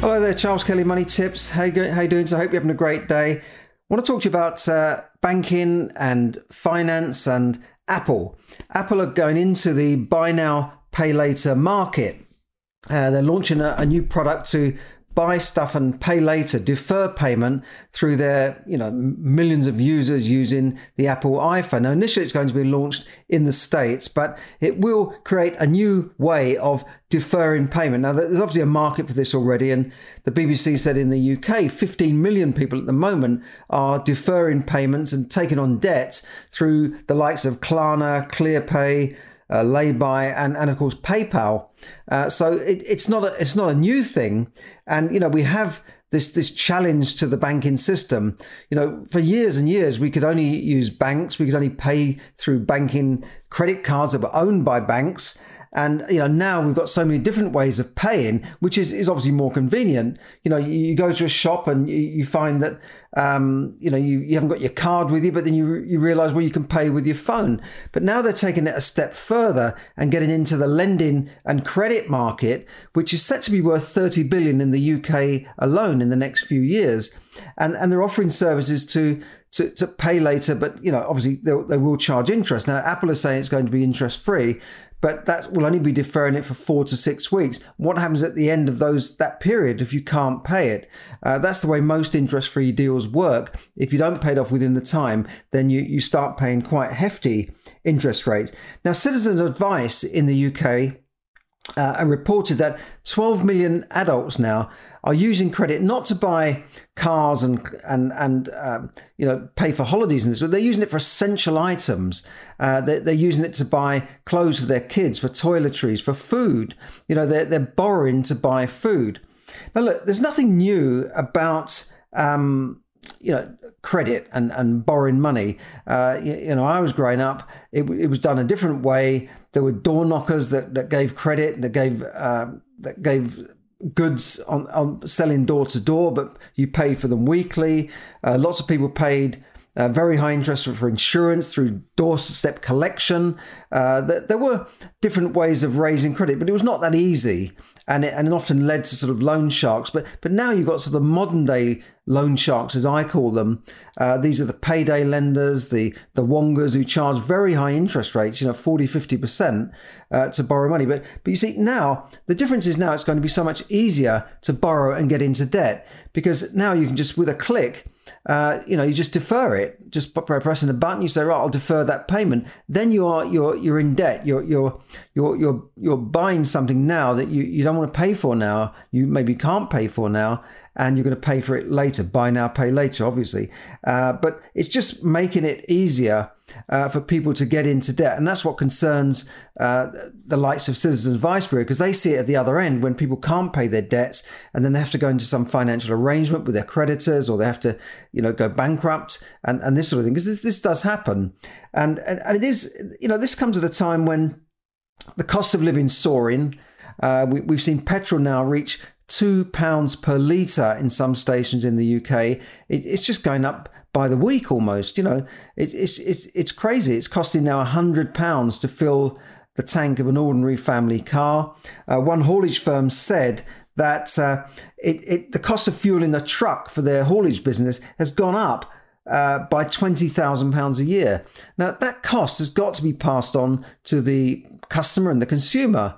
Hello there, Charles Kelly, Money Tips. How you, how you doing? So I hope you're having a great day. I want to talk to you about uh, banking and finance and Apple. Apple are going into the buy now, pay later market. Uh, they're launching a, a new product to buy stuff and pay later, defer payment through their, you know, millions of users using the Apple iPhone. Now, initially it's going to be launched in the States, but it will create a new way of deferring payment. Now, there's obviously a market for this already, and the BBC said in the UK, 15 million people at the moment are deferring payments and taking on debts through the likes of Klarna, ClearPay, uh, Laybuy, and, and of course PayPal. Uh, so it, it's not a, it's not a new thing, and you know we have this this challenge to the banking system. You know, for years and years we could only use banks, we could only pay through banking credit cards that were owned by banks. And you know now we've got so many different ways of paying, which is, is obviously more convenient. You know, you, go to a shop and you, you find that um, you know you, you haven't got your card with you, but then you you realise well you can pay with your phone. But now they're taking it a step further and getting into the lending and credit market, which is set to be worth 30 billion in the UK alone in the next few years. And and they're offering services to to, to pay later, but you know, obviously they will charge interest. Now, Apple is saying it's going to be interest free, but that will only be deferring it for four to six weeks. What happens at the end of those that period if you can't pay it? Uh, that's the way most interest-free deals work. If you don't pay it off within the time, then you, you start paying quite hefty interest rates. Now, Citizens Advice in the UK uh, reported that 12 million adults now are using credit not to buy cars and and and um, you know pay for holidays and this. They're using it for essential items. Uh, they're, they're, using it to buy clothes for their kids, for toiletries, for food. You know, they're they're borrowing to buy food. Now, look, there's nothing new about um, you know credit and, and borrowing money. Uh, you, you, know, I was growing up, it, it, was done a different way. There were door knockers that, that gave credit, that gave um, that gave goods on, on selling door to door, but you paid for them weekly. Uh, lots of people paid uh, very high interest for insurance through doorstep collection. Uh, there, there, were different ways of raising credit, but it was not that easy and it, and it often led to sort of loan sharks. But but now you've got sort of modern day loan sharks, as I call them. Uh, these are the payday lenders, the the wongas who charge very high interest rates, you know, 40, 50% uh, to borrow money. But but you see now the difference is now it's going to be so much easier to borrow and get into debt because now you can just with a click uh, you know, you just defer it, just by pressing a button. You say, right, I'll defer that payment. Then you are you're you're in debt. You're you're you're you're you're buying something now that you, you don't want to pay for now. You maybe can't pay for now, and you're going to pay for it later. Buy now, pay later, obviously. Uh, but it's just making it easier uh, for people to get into debt. And that's what concerns uh, the likes of Citizens Advice Bureau because they see it at the other end when people can't pay their debts and then they have to go into some financial arrangement with their creditors or they have to, you know, go bankrupt and, and this sort of thing because this, this does happen. And, and, and it is, you know, this comes at a time when the cost of living soaring. Uh, we, we've seen petrol now reach two pounds per litre in some stations in the UK. It, it's just going up by the week almost. You know, it, it's it's it's crazy. It's costing now hundred pounds to fill the tank of an ordinary family car. Uh, one haulage firm said that uh, it, it, the cost of fuel in a truck for their haulage business has gone up uh, by £20,000 a year. Now, that cost has got to be passed on to the customer and the consumer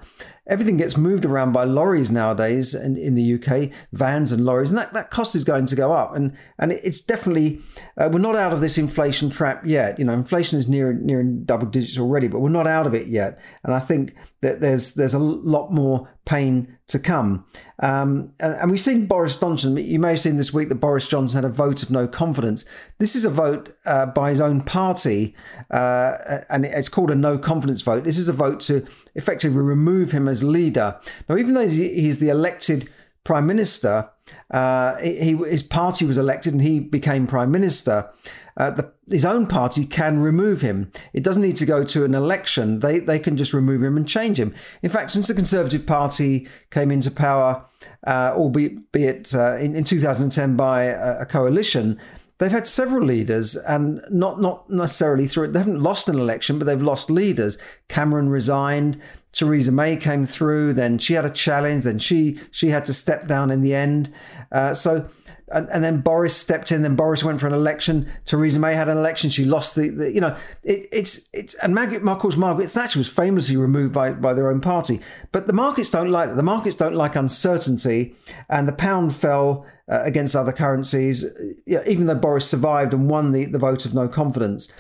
everything gets moved around by lorries nowadays in, in the UK, vans and lorries, and that, that cost is going to go up. And and it's definitely uh, we're not out of this inflation trap yet. You know, inflation is near near double digits already, but we're not out of it yet. And I think that there's there's a lot more pain to come. Um, and, and, we've seen Boris Johnson. You may have seen this week that Boris Johnson had a vote of no confidence. This is a vote uh, by his own party, uh, and it's called a no confidence vote. This is a vote to effectively remove him as as leader. Now, even though he's the elected prime minister, uh, he, his party was elected and he became prime minister. Uh, the, his own party can remove him. It doesn't need to go to an election. They they can just remove him and change him. In fact, since the Conservative Party came into power, uh, albeit be it uh, in, in 2010 by a, a coalition, they've had several leaders and not not necessarily through it. They haven't lost an election, but they've lost leaders. Cameron resigned. Theresa May came through. Then she had a challenge. Then she she had to step down in the end. Uh, so and, and, then Boris stepped in. Then Boris went for an election. Theresa May had an election. She lost the, the you know, it, it's it's and Margaret, of course, Margaret Thatcher was famously removed by by their own party. But the markets don't like that. The markets don't like uncertainty, and the pound fell uh, against other currencies, even though Boris survived and won the, the vote of no confidence.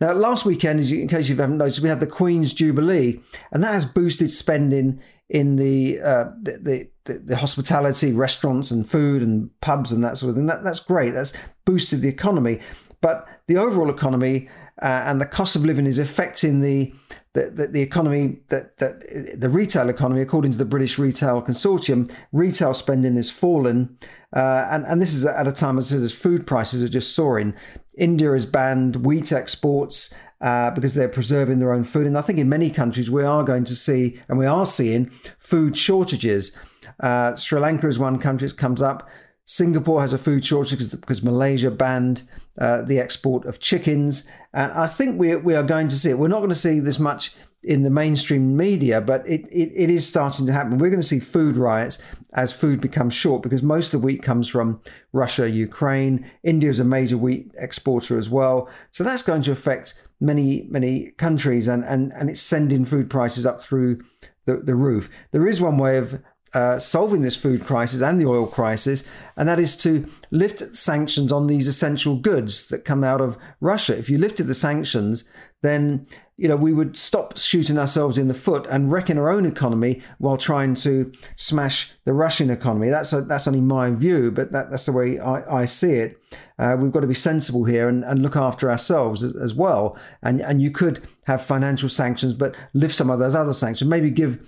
Now, last weekend, in case you haven't noticed, we had the Queen's Jubilee, and that has boosted spending in the, uh, the, the, the, hospitality, restaurants and food and pubs and that sort of thing. That, that's great. That's boosted the economy. But the overall economy uh, and the cost of living is affecting the the, the, the, economy that, that the retail economy, according to the British Retail Consortium, retail spending has fallen, uh, and and this is at a time as food prices are just soaring. India has banned wheat exports uh, because they're preserving their own food. And I think in many countries we are going to see, and we are seeing, food shortages. Uh, Sri Lanka is one country that comes up. Singapore has a food shortage because, because Malaysia banned uh, the export of chickens. And I think we, we are going to see it. We're not going to see this much in the mainstream media, but it, it, it is starting to happen. We're going to see food riots as food becomes short because most of the wheat comes from Russia, Ukraine. India is a major wheat exporter as well. So that's going to affect many, many countries and, and, and it's sending food prices up through the, the roof. There is one way of uh, solving this food crisis and the oil crisis, and that is to lift sanctions on these essential goods that come out of Russia. If you lifted the sanctions, then you know we would stop shooting ourselves in the foot and wrecking our own economy while trying to smash the Russian economy. That's a, that's only my view, but that, that's the way I, I see it. Uh, we've got to be sensible here and, and look after ourselves as, as, well. And and you could have financial sanctions, but lift some of those other sanctions. Maybe give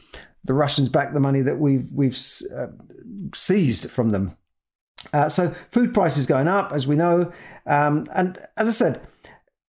the Russians back the money that we've we've uh, seized from them. Uh, so food prices going up, as we know, um, and as I said,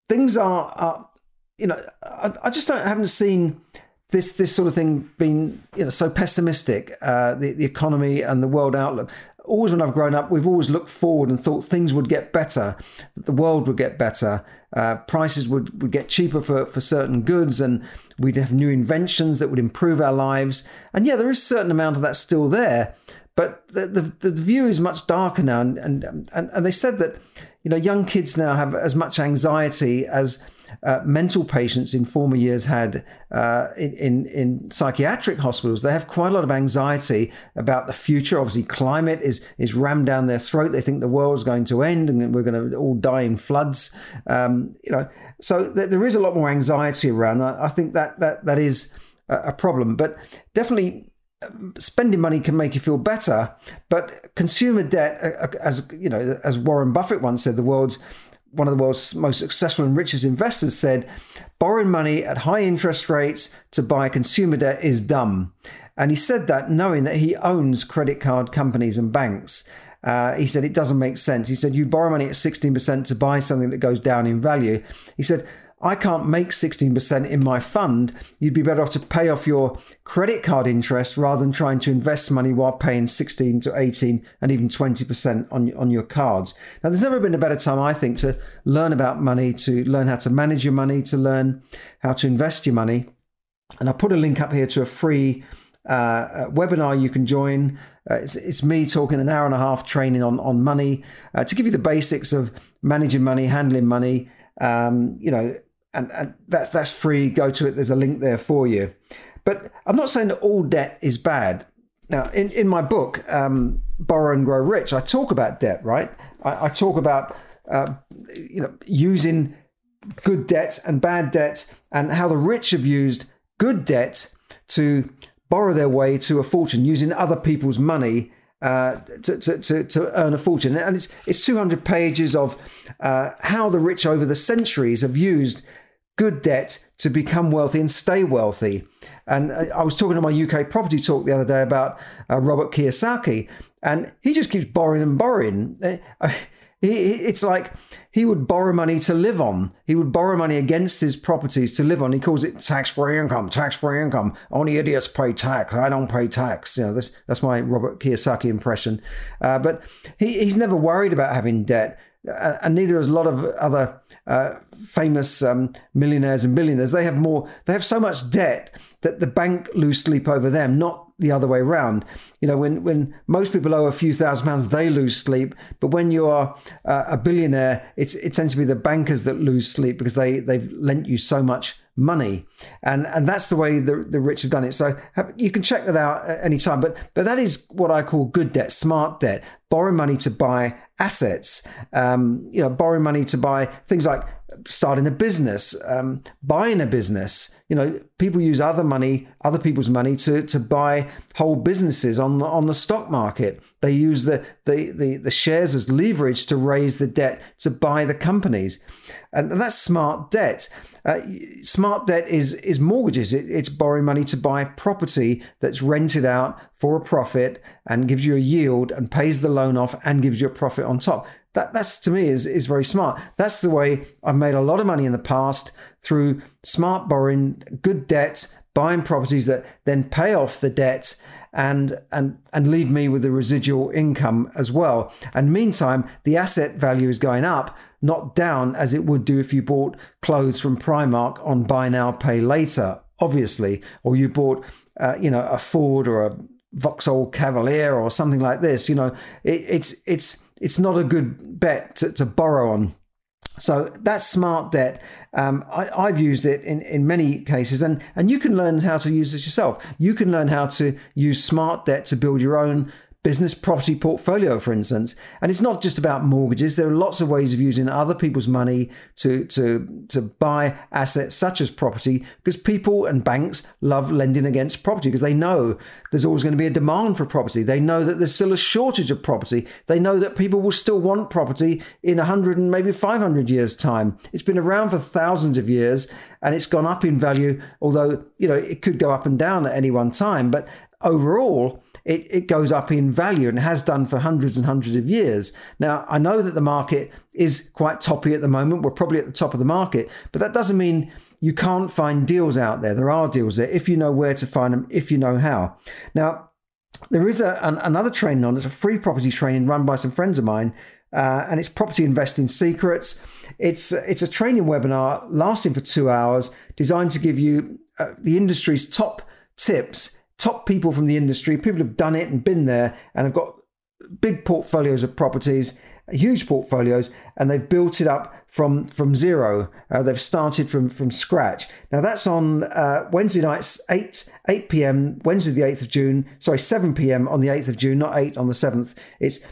things are, are you know, I, I, just don't haven't seen this this sort of thing being you know so pessimistic. Uh, the the economy and the world outlook. Always when I've grown up, we've always looked forward and thought things would get better, that the world would get better, uh, prices would, would get cheaper for, for certain goods, and we'd have new inventions that would improve our lives. And yeah, there is a certain amount of that still there, but the, the, the view is much darker now. And, and, and, and they said that you know young kids now have as much anxiety as uh, mental patients in former years had uh, in, in, in psychiatric hospitals. They have quite a lot of anxiety about the future. Obviously, climate is is rammed down their throat. They think the world's going to end and we're going to all die in floods. Um, you know, so th- there is a lot more anxiety around. I, I think that that that is a, problem, but definitely um, spending money can make you feel better, but consumer debt, uh, uh, as you know, as Warren Buffett once said, the world's one of the world's most successful and richest investors said, borrowing money at high interest rates to buy consumer debt is dumb. And he said that knowing that he owns credit card companies and banks. Uh, he said it doesn't make sense. He said you borrow money at 16% to buy something that goes down in value. He said I can't make 16% in my fund. You'd be better off to pay off your credit card interest rather than trying to invest money while paying 16 to 18 and even 20% on, on your cards. Now, there's never been a better time, I think, to learn about money, to learn how to manage your money, to learn how to invest your money. And I put a link up here to a free uh, webinar you can join. Uh, it's, it's, me talking an hour and a half training on, on money uh, to give you the basics of managing money, handling money. Um, you know, and, and that's that's free. Go to it. There's a link there for you. But I'm not saying that all debt is bad. Now, in, in my book, um, Borrow and Grow Rich, I talk about debt, right? I, I talk about uh, you know using good debt and bad debt, and how the rich have used good debt to borrow their way to a fortune using other people's money uh, to, to, to, earn a fortune. And it's, it's 200 pages of uh, how the rich over the centuries have used good debt to become wealthy and stay wealthy. And I was talking to my UK property talk the other day about uh, Robert Kiyosaki, and he just keeps borrowing and borrowing. Uh, it's like he would borrow money to live on. He would borrow money against his properties to live on. He calls it tax-free income. Tax-free income. Only idiots pay tax. I don't pay tax. You know, that's that's my Robert Kiyosaki impression. Uh, but he, he's never worried about having debt, uh, and neither is a lot of other uh, famous um, millionaires and billionaires. They have more. They have so much debt that the bank lose sleep over them, not the other way around. You know, when, when most people owe a few thousand pounds, they lose sleep. But when you are uh, a billionaire, it's, it tends to be the bankers that lose sleep because they, they've lent you so much money. And, and that's the way the, the rich have done it. So have, you can check that out at any time. But, but that is what I call good debt, smart debt. Borrow money to buy assets, um, you know, borrow money to buy things like starting a business, um, buying a business. You know, people use other money, other people's money to to buy whole businesses on the, on the stock market. They use the, the the the shares as leverage to raise the debt to buy the companies, and that's smart debt. Uh, smart debt is is mortgages. It, it's borrowing money to buy property that's rented out for a profit and gives you a yield and pays the loan off and gives you a profit on top. That that's to me is is very smart. That's the way I've made a lot of money in the past through smart borrowing, good debt, buying properties that then pay off the debt and and and leave me with the residual income as well. And meantime, the asset value is going up, not down as it would do if you bought clothes from Primark on buy now pay later, obviously, or you bought uh, you know a Ford or a Vauxhall Cavalier or something like this. You know, it, it's it's it's not a good bet to, to borrow on. So that's smart debt. Um, I, have used it in, in many cases, and, and you can learn how to use this yourself. You can learn how to use smart debt to build your own business property portfolio, for instance. And it's not just about mortgages. There are lots of ways of using other people's money to, to, to buy assets such as property because people and banks love lending against property because they know there's always going to be a demand for property. They know that there's still a shortage of property. They know that people will still want property in 100 and maybe 500 years' time. It's been around for thousands of years and it's gone up in value, although, you know, it could go up and down at any one time. But overall, it, it goes up in value and has done for hundreds and hundreds of years. Now, I know that the market is quite toppy at the moment. We're probably at the top of the market, but that doesn't mean you can't find deals out there. There are deals there if you know where to find them, if you know how. Now, there is a, an, another training on It's a free property training run by some friends of mine, uh, and it's Property Investing Secrets. It's, it's a training webinar lasting for two hours, designed to give you uh, the industry's top tips top people from the industry, people who've done it and been there and have got big portfolios of properties, huge portfolios, and they've built it up from from zero. Uh, they've started from from scratch. Now that's on uh, Wednesday nights, eight eight p.m. Wednesday the eighth of June. Sorry, seven p.m. on the eighth of June, not eight on the seventh. It's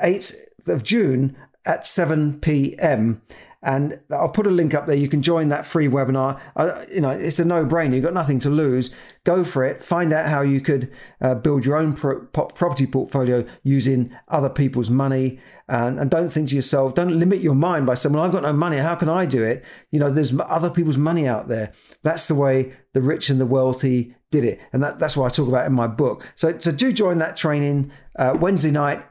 eighth of June at seven p.m and I'll put a link up there. You can join that free webinar. Uh, you know, it's a no-brainer. You've got nothing to lose. Go for it. Find out how you could uh, build your own pro- property portfolio using other people's money, and, and, don't think to yourself, don't limit your mind by saying, "Well, I've got no money. How can I do it?" You know, there's other people's money out there. That's the way the rich and the wealthy did it, and that, that's what I talk about in my book. So, so do join that training uh, Wednesday night,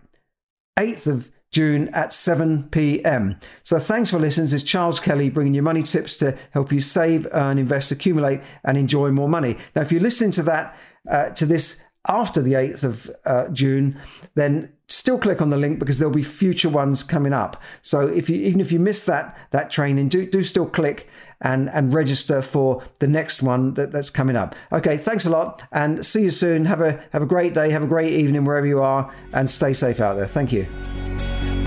eighth of June at 7 p.m. So thanks for listening. This is Charles Kelly bringing you money tips to help you save, earn, invest, accumulate, and enjoy more money. Now, if you're listening to that, uh, to this after the 8th of uh, June, then still click on the link because there'll be future ones coming up. So if you even if you miss that that training, do do still click and and register for the next one that, that's coming up. Okay, thanks a lot and see you soon. Have a have a great day, have a great evening wherever you are, and stay safe out there. Thank you.